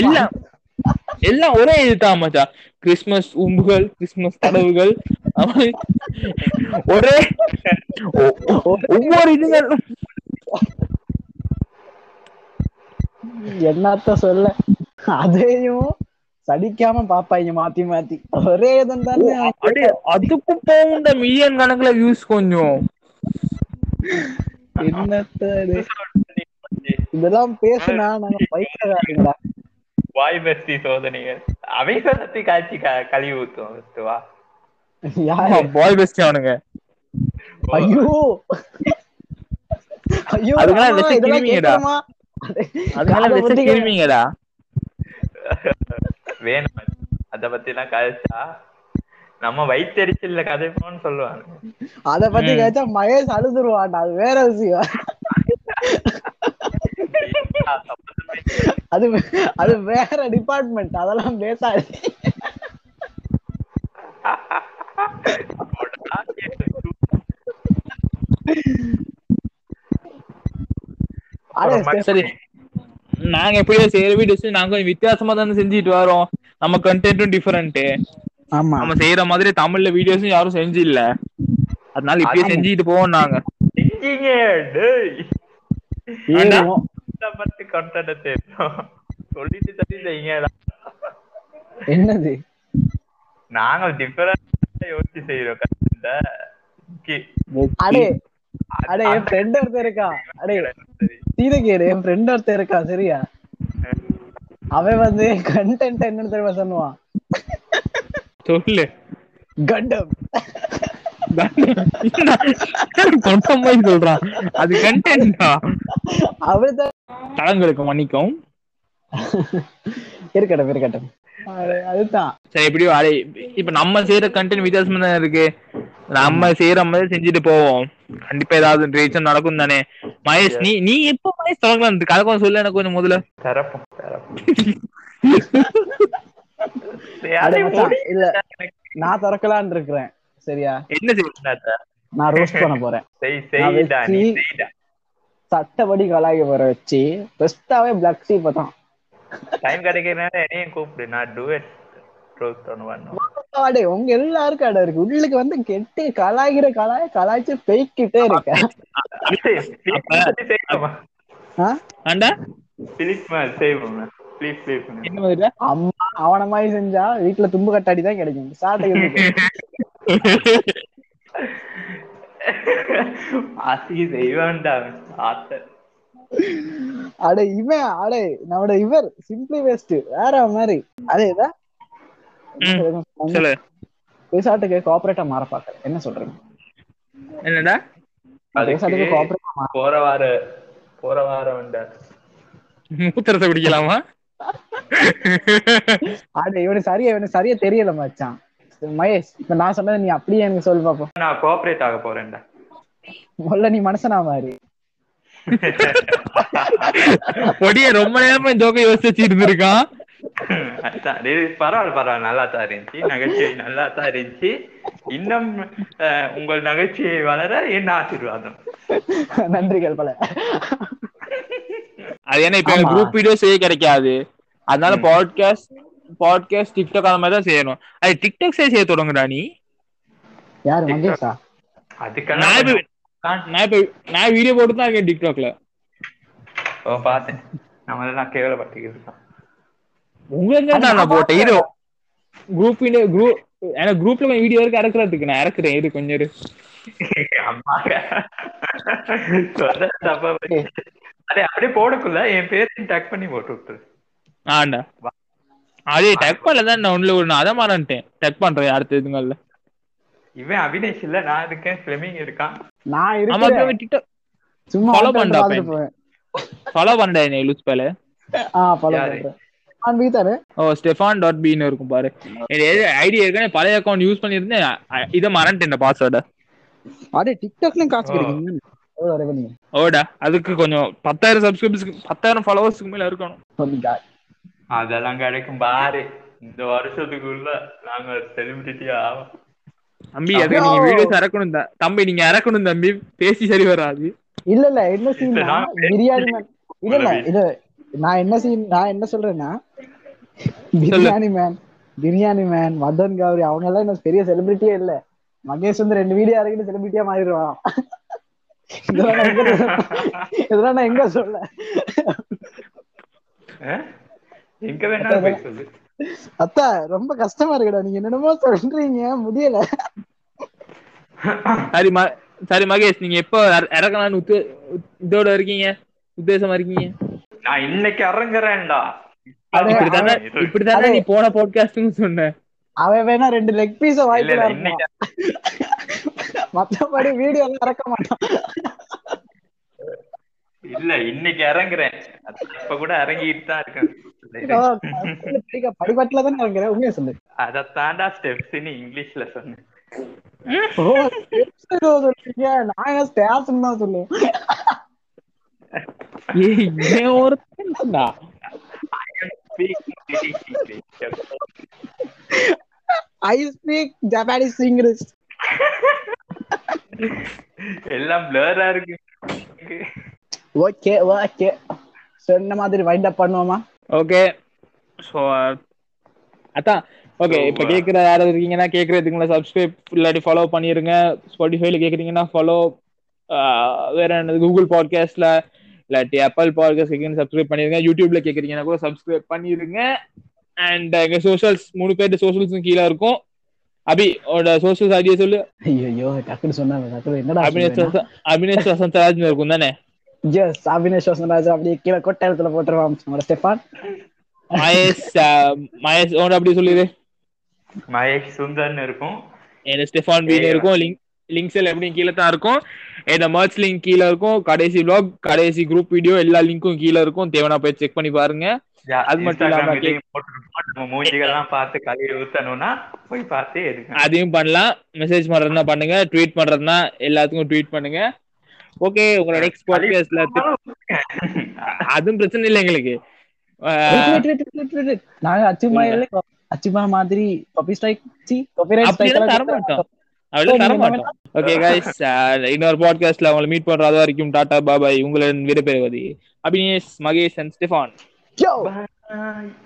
எல்லாம் எல்லாம் ஒரே இதுதான் மச்சான். கிறிஸ்மஸ் உம்புகள் கிறிஸ்மஸ் தடவுகள் அவன் ஒரே ஒவ்வொரு இதுகள் என்னத்த சொல்ல? அதையும் சடிக்காம பாப்பாங்க மாத்தி மாத்தி. ஒரே இதன் தானே அதுக்கு போகுண்ட மில்லியன் கணக்குல வியூஸ் கொஞ்சம். என்னத்த? இதெல்லாம் பேசுனா நாங்க பைத்தியக்காரங்களா வாய் பஸ்தி சோதனைகள். அவங்க பத்தி காய்ச்சி க- கழுவி யாரு? பாய் பெஸ்ட் அவனுங்க. ஐயோ. ஐயோ கிருமிங்கடா. அதனால கிருமிங்கடா. வேணும். அத பத்தி எல்லாம் கழிச்சா நம்ம வயிற்றெரிச்சல்ல கதைப்போம்னு சொல்லுவாங்க அத பத்தி. கேட்டா மகேஷ் அழுதுருவான்டா. அது வேற விஷயம். அது அது வேற டிபார்ட்மெண்ட் அதெல்லாம் பேசாது. சரி. நாங்க எப்படியோ செய்யற வீடியோஸ் நாங்க கொஞ்சம் வித்தியாசமா தானே செஞ்சுட்டு வரோம். நம்ம கண்டென்ட்டும் டிஃபரெண்ட் ஆமா. நம்ம செய்யற மாதிரி தமிழ்ல வீடியோஸும் யாரும் செஞ்சு இல்ல அதனால இப்படியே அது- செஞ்சுட்டு போவோம் நாங்க. செஞ்சீங்க சொல்லிட்டு என்னது? நாங்க டிஃபரெண்ட் யோசிச்சு செய்யறோம் content அ. கி- அடே அது- அடே என் அந்த ஃப்ரெண்ட் ஒருத்தர் இருக்கா அடே சரி. சீனகேரு என் ஃப்ரெண்ட் ஒருத்தர் இருக்கா சரியா? அவன் வந்து கண்டென்ட் என்னன்னு தெரியுமா சொல்லுவான்? சொல்லு. கண்டம். சொல்றான். அது கண்டென்ட்டா அவர்தான் தளங்களுக்கு மன்னிக்கும் இருக்கட்டும் இருக்கட்டும். அது- அதுதான். சரி எப்படியோ அடே இப்ப நம்ம செய்யற கண்டென்ட் வித்தியாசமா தானே இருக்கு? நம்ம செய்யற மாதிரி செஞ்சுட்டு போவோம். கண்டிப்பா ஏதாவது ரீசன் நடக்கும் தானே. மகேஷ் நீ நீ எப்ப மகேஷ் தொடங்கலாம்? இருக்கு அதை கொஞ்சம் சொல்லு எனக்கு கொஞ்சம் முதல்ல. தரப்போம் இல்ல நான் திறக்கலான்னு இருக்கிறேன். சரியா? என்ன செய்ய? நான் ரோஸ்ட் பண்ண போறேன். சட்டப்படி கலாய்க்க போற வச்சு பெஸ்டாவே பிளாக் ஷீப் தான். டைம் கிடைக்கிறனால என்னையும் கூப்பிடு நான் அடே உங்க எல்லாருக்கும் அட இருக்கு. உள்ளுக்கு வந்து கெட்டு கலாய்கிற கலாய கலாய்ச்சு பெய்க்கிட்டே இருக்க. அம்மா அவன மாதிரி செஞ்சா வீட்டுல தும்பு கட்டாடி தான் கிடைக்கும். சாட்டை செய்வான்டா அட இவன் அடே நம்மட இவர் சிம்பிளி வேஸ்ட் வேற மாதிரி. அதே இதான் சொல்லு பேசாட்டுக்கு கோஆபரேட்டா மாற பாக்குறேன் என்ன சொல்றீங்க? என்னடா? பேசாட்டுக்கு கோஆபரேட்டா போற வார போற வாரம் வந்தா மூத்திரத்தை குடிக்கலாமா? அட இவனுக்கு சரியா இவனுக்கு சரியா தெரியல மச்சான். மகேஷ் இப்ப நான் சொன்னதை நீ அப்படியே எனக்கு சொல்லு பாப்போம். நான் கோஆபரேட் ஆக போறேன்டா முதல்ல நீ மனசனா மாதிரி பொடிய ரொம்ப நேரமா ஜோக்க யோசிச்சு இருந்திருக்கான் பரவாயில்ல பரவாயில்ல நல்லா தான் இருந்துச்சு. நகைச்சுவை நல்லா தான் இருந்துச்சு. இன்னும் உங்கள் நகைச்சுவை வளர என் ஆசீர்வாதம். நன்றிகள் பல. அது ஏன்னா இப்ப. குரூப் வீடியோஸே கிடைக்காது. அதனால பாட்காஸ்ட் பாட்காஸ்ட் டிக்டாக் அந்த மாதிரி தான் செய்யணும். அது டிக்டாக் செய்ய தொடங்குடா நீ. யாரு மகேஷா? அதுக்கெல்லாம் நான் நான் வீடியோ போட்டு தான் இருக்கேன் டிக்டாக்ல ஓ பார்த்தேன். நம்ம எல்லாம் கேவலப்பட்டுக்கிட்டு இருக்கோம் உங்களுக்கு தான் நான் போட்டேன். இரு. குரூப் குரூப் எனக்கு குரூப்ல கொஞ்சம் வீடியோ இருக்கு இறக்குறதுக்கு நான் இறக்குறேன் இரு கொஞ்சம் இரு. அம்மா சொல்ற தப்பா போச்சு. அதே அப்படியே போடக்குள்ள. என் பேரையும் டக் பண்ணி போட்டு விட்டுரு. ஆண்டா. அதே டக் பண்ணல தான் நான் உள்ள ஒரு நான் அதை மறந்துட்டேன் டக் பண்றேன் அடுத்த இதுங்கள்ல. இவன் அவினேஷ் இல்ல நான் இருக்கேன். ஃபிளமிங் இருக்கான். நான் டிக்டாக் சும்மா follow வந்து பண்ணா பார்த்துட்டு பையன். போவேன். ஃபாலோ பண்ணடா என்ன லூஸ் பேல? ஆ ஃபாலோ? பண்றேன். ஓ ஸ்டெஃபான் டாட் பின்னு இருக்கும் பாரு. ஐடி ஏற்கனவே பழைய அக்கௌண்ட் யூஸ் பண்ணியிருந்தேன். அ- இதை மறந்துட்டேன் பாஸ்வேர்டை அடே டிக்டாக்லயும் காசு ரெவன்யூ ஓடா அதுக்கு கொஞ்சம் பத்தாயிரம் சப்ஸ்கிரைபர்ஸ்க்கு பத்தாயிரம் ஃபாலோவர்ஸ்க்கு மேல இருக்கணும். அதெல்லாம் கிடைக்கும். பாரு இந்த வருஷத்துக்குள்ள நாங்க செலிபிரிட்டி ஆவோம். தம்பி அதுக்கு நீங்க வீடியோஸ் இறக்கணும் தம்பி நீங்க இறக்கணும் தம்பி. பேசி சரி வராது. இல்ல இல்ல என்ன சீன் பிரியாணி மேன் இல்ல இல்ல இது நான் என்ன சீன் நான் என்ன சொல்றேன்னா பிரியாணி மேன் பிரியாணி மேன் மதன் கௌரி அவங்க எல்லாம் இன்னும் பெரிய செலிபிரிட்டியே இல்ல. மகேஷ் வந்து ரெண்டு வீடியோ இறக்கிட்டு செலிபிரிட்டியா மாறிடுவான். இதெல்லாம் நான் எங்க இதெல்லாம் நான் எங்க சொல்ல? எங்க வேணாலும் போய் சொல்லு. அத்தா ரொம்ப கஷ்டமா இருக்குடா. நீங்க என்னென்னமோ சொல்றீங்க. முடியல. சரி ம சரி மகேஷ் நீங்க எப்போ இற- இறக்கலாம்னு உத்து இதோட இருக்கீங்க? உத்தேசமா இருக்கீங்க? நான் இன்னைக்கு இறங்குறேன்டா. இப்படித்தானே நீ போன பாட்காஸ்ட்னு சொன்ன. அவன் வேணா ரெண்டு லெக் பீஸ இல்ல, வாய்ப்பு இல்ல, இன்னைக்கு மத்தபடி வீடியோ எல்லாம் இறக்க மாட்டான். இல்ல இன்னைக்கு இறங்குறேன். இப்ப கூட இறங்கிட்டு தான் இருக்கேன். தானே உண்மையா சொல்லு. அத தாண்டா ஸ்டெப்ஸ் இங்கிலீஷ்ல சொன்னேன். நான் என்ன ஸ்டேப்ஸ் தான் சொல்லுவேன். ஏய், இவன் ஒருத்தன்டா. ஐ ஸ்பீக் ஜப்பானீஸ் இங்கிலீஷ் எல்லாம் பிளரா இருக்கு. ஓகே ஓகே சொன்ன மாதிரி வைண்ட் அப் பண்ணுவோமா? ஓகே ஸோ அதான் ஓகே So, இப்போ uh, கேட்குற யாராவது இருக்கீங்கன்னா கேட்குறதுக்குள்ள சப்ஸ்கிரைப் இல்லாட்டி ஃபாலோ பண்ணிருங்க. ஸ்பாட்டிஃபைல கேட்குறீங்கன்னா ஃபாலோ வேற என்னது கூகுள் பாட்காஸ்ட்ல இல்லாட்டி ஆப்பிள் பாட்காஸ்ட் கேட்குறீங்க சப்ஸ்கிரைப் பண்ணிருங்க. யூடியூப்ல கேட்குறீங்கன்னா கூட சப்ஸ்கிரைப் பண்ணிருங்க. அண்ட் எங்க சோஷியல்ஸ் மூணு பேர்ட்டு சோஷியல்ஸும் கீழே இருக்கும். அபி உன்னோட சோஷியல்ஸ் ஐடியா சொல்லு. ஐயோ டக்குன்னு சொன்னாங்க டக்குனு என்னடா அபினேஷ் அபினேஷ் வசந்தராஜ் இருக்கும் தானே? எஸ் அபினேஷ் வசந்தராஜ் அப்படியே கீழே கொட்டாரத்துல போட்டுருவான் நம்மளோட ஸ்டெஃபான். மகேஷ் அஹ், மகேஷ் உன்னோட அப்படி சொல்லிடு மகேஷ் சுந்தர்னு இருக்கும். என் ஸ்டெஃபான் பீன் இருக்கும். லிங்க் லிங்க்ஸ் எல்லாம் எப்படி கீழே தான் இருக்கும். இந்த மர்ச் லிங்க் கீழே இருக்கும். கடைசி vlog கடைசி குரூப் வீடியோ எல்லா லிங்க்கும் கீழே இருக்கும். தேவையான போய் செக் பண்ணி பாருங்க. அது மட்டும் இல்லாம Instagram இதையும் போட்டிருப்போம். நம்ம மூஞ்சிகள்லாம் பார்த்து கழுவி ஊத்தணும்னா போய் பார்த்து எடுங்க அதையும் பண்ணலாம். மெசேஜ் பண்றதுனா பண்ணுங்க. ட்வீட் பண்றதுனா எல்லாத்துக்கும் ட்வீட் பண்ணுங்க. ஓகே உங்களோட நெக்ஸ்ட் பாட்காஸ்ட்ல அதுவும் பிரச்சனை இல்லை எங்களுக்கு. நாங்க அச்சுமா இல்ல. அச்சுமா மாதிரி காப்பி ஸ்ட்ரைக் சி காப்பிரைட் அப்படியெல்லாம் தர மாட்டோம். அப்படிலாம் தர மாட்டோம். ஓகே கைஸ் இன்னொரு பாட்காஸ்ட்ல உங்களை மீட் பண்ற அது வரைக்கும் டாடா பாபாய் உங்களின் விடைபெறுவது. Abinesh Mahesh and Stefan.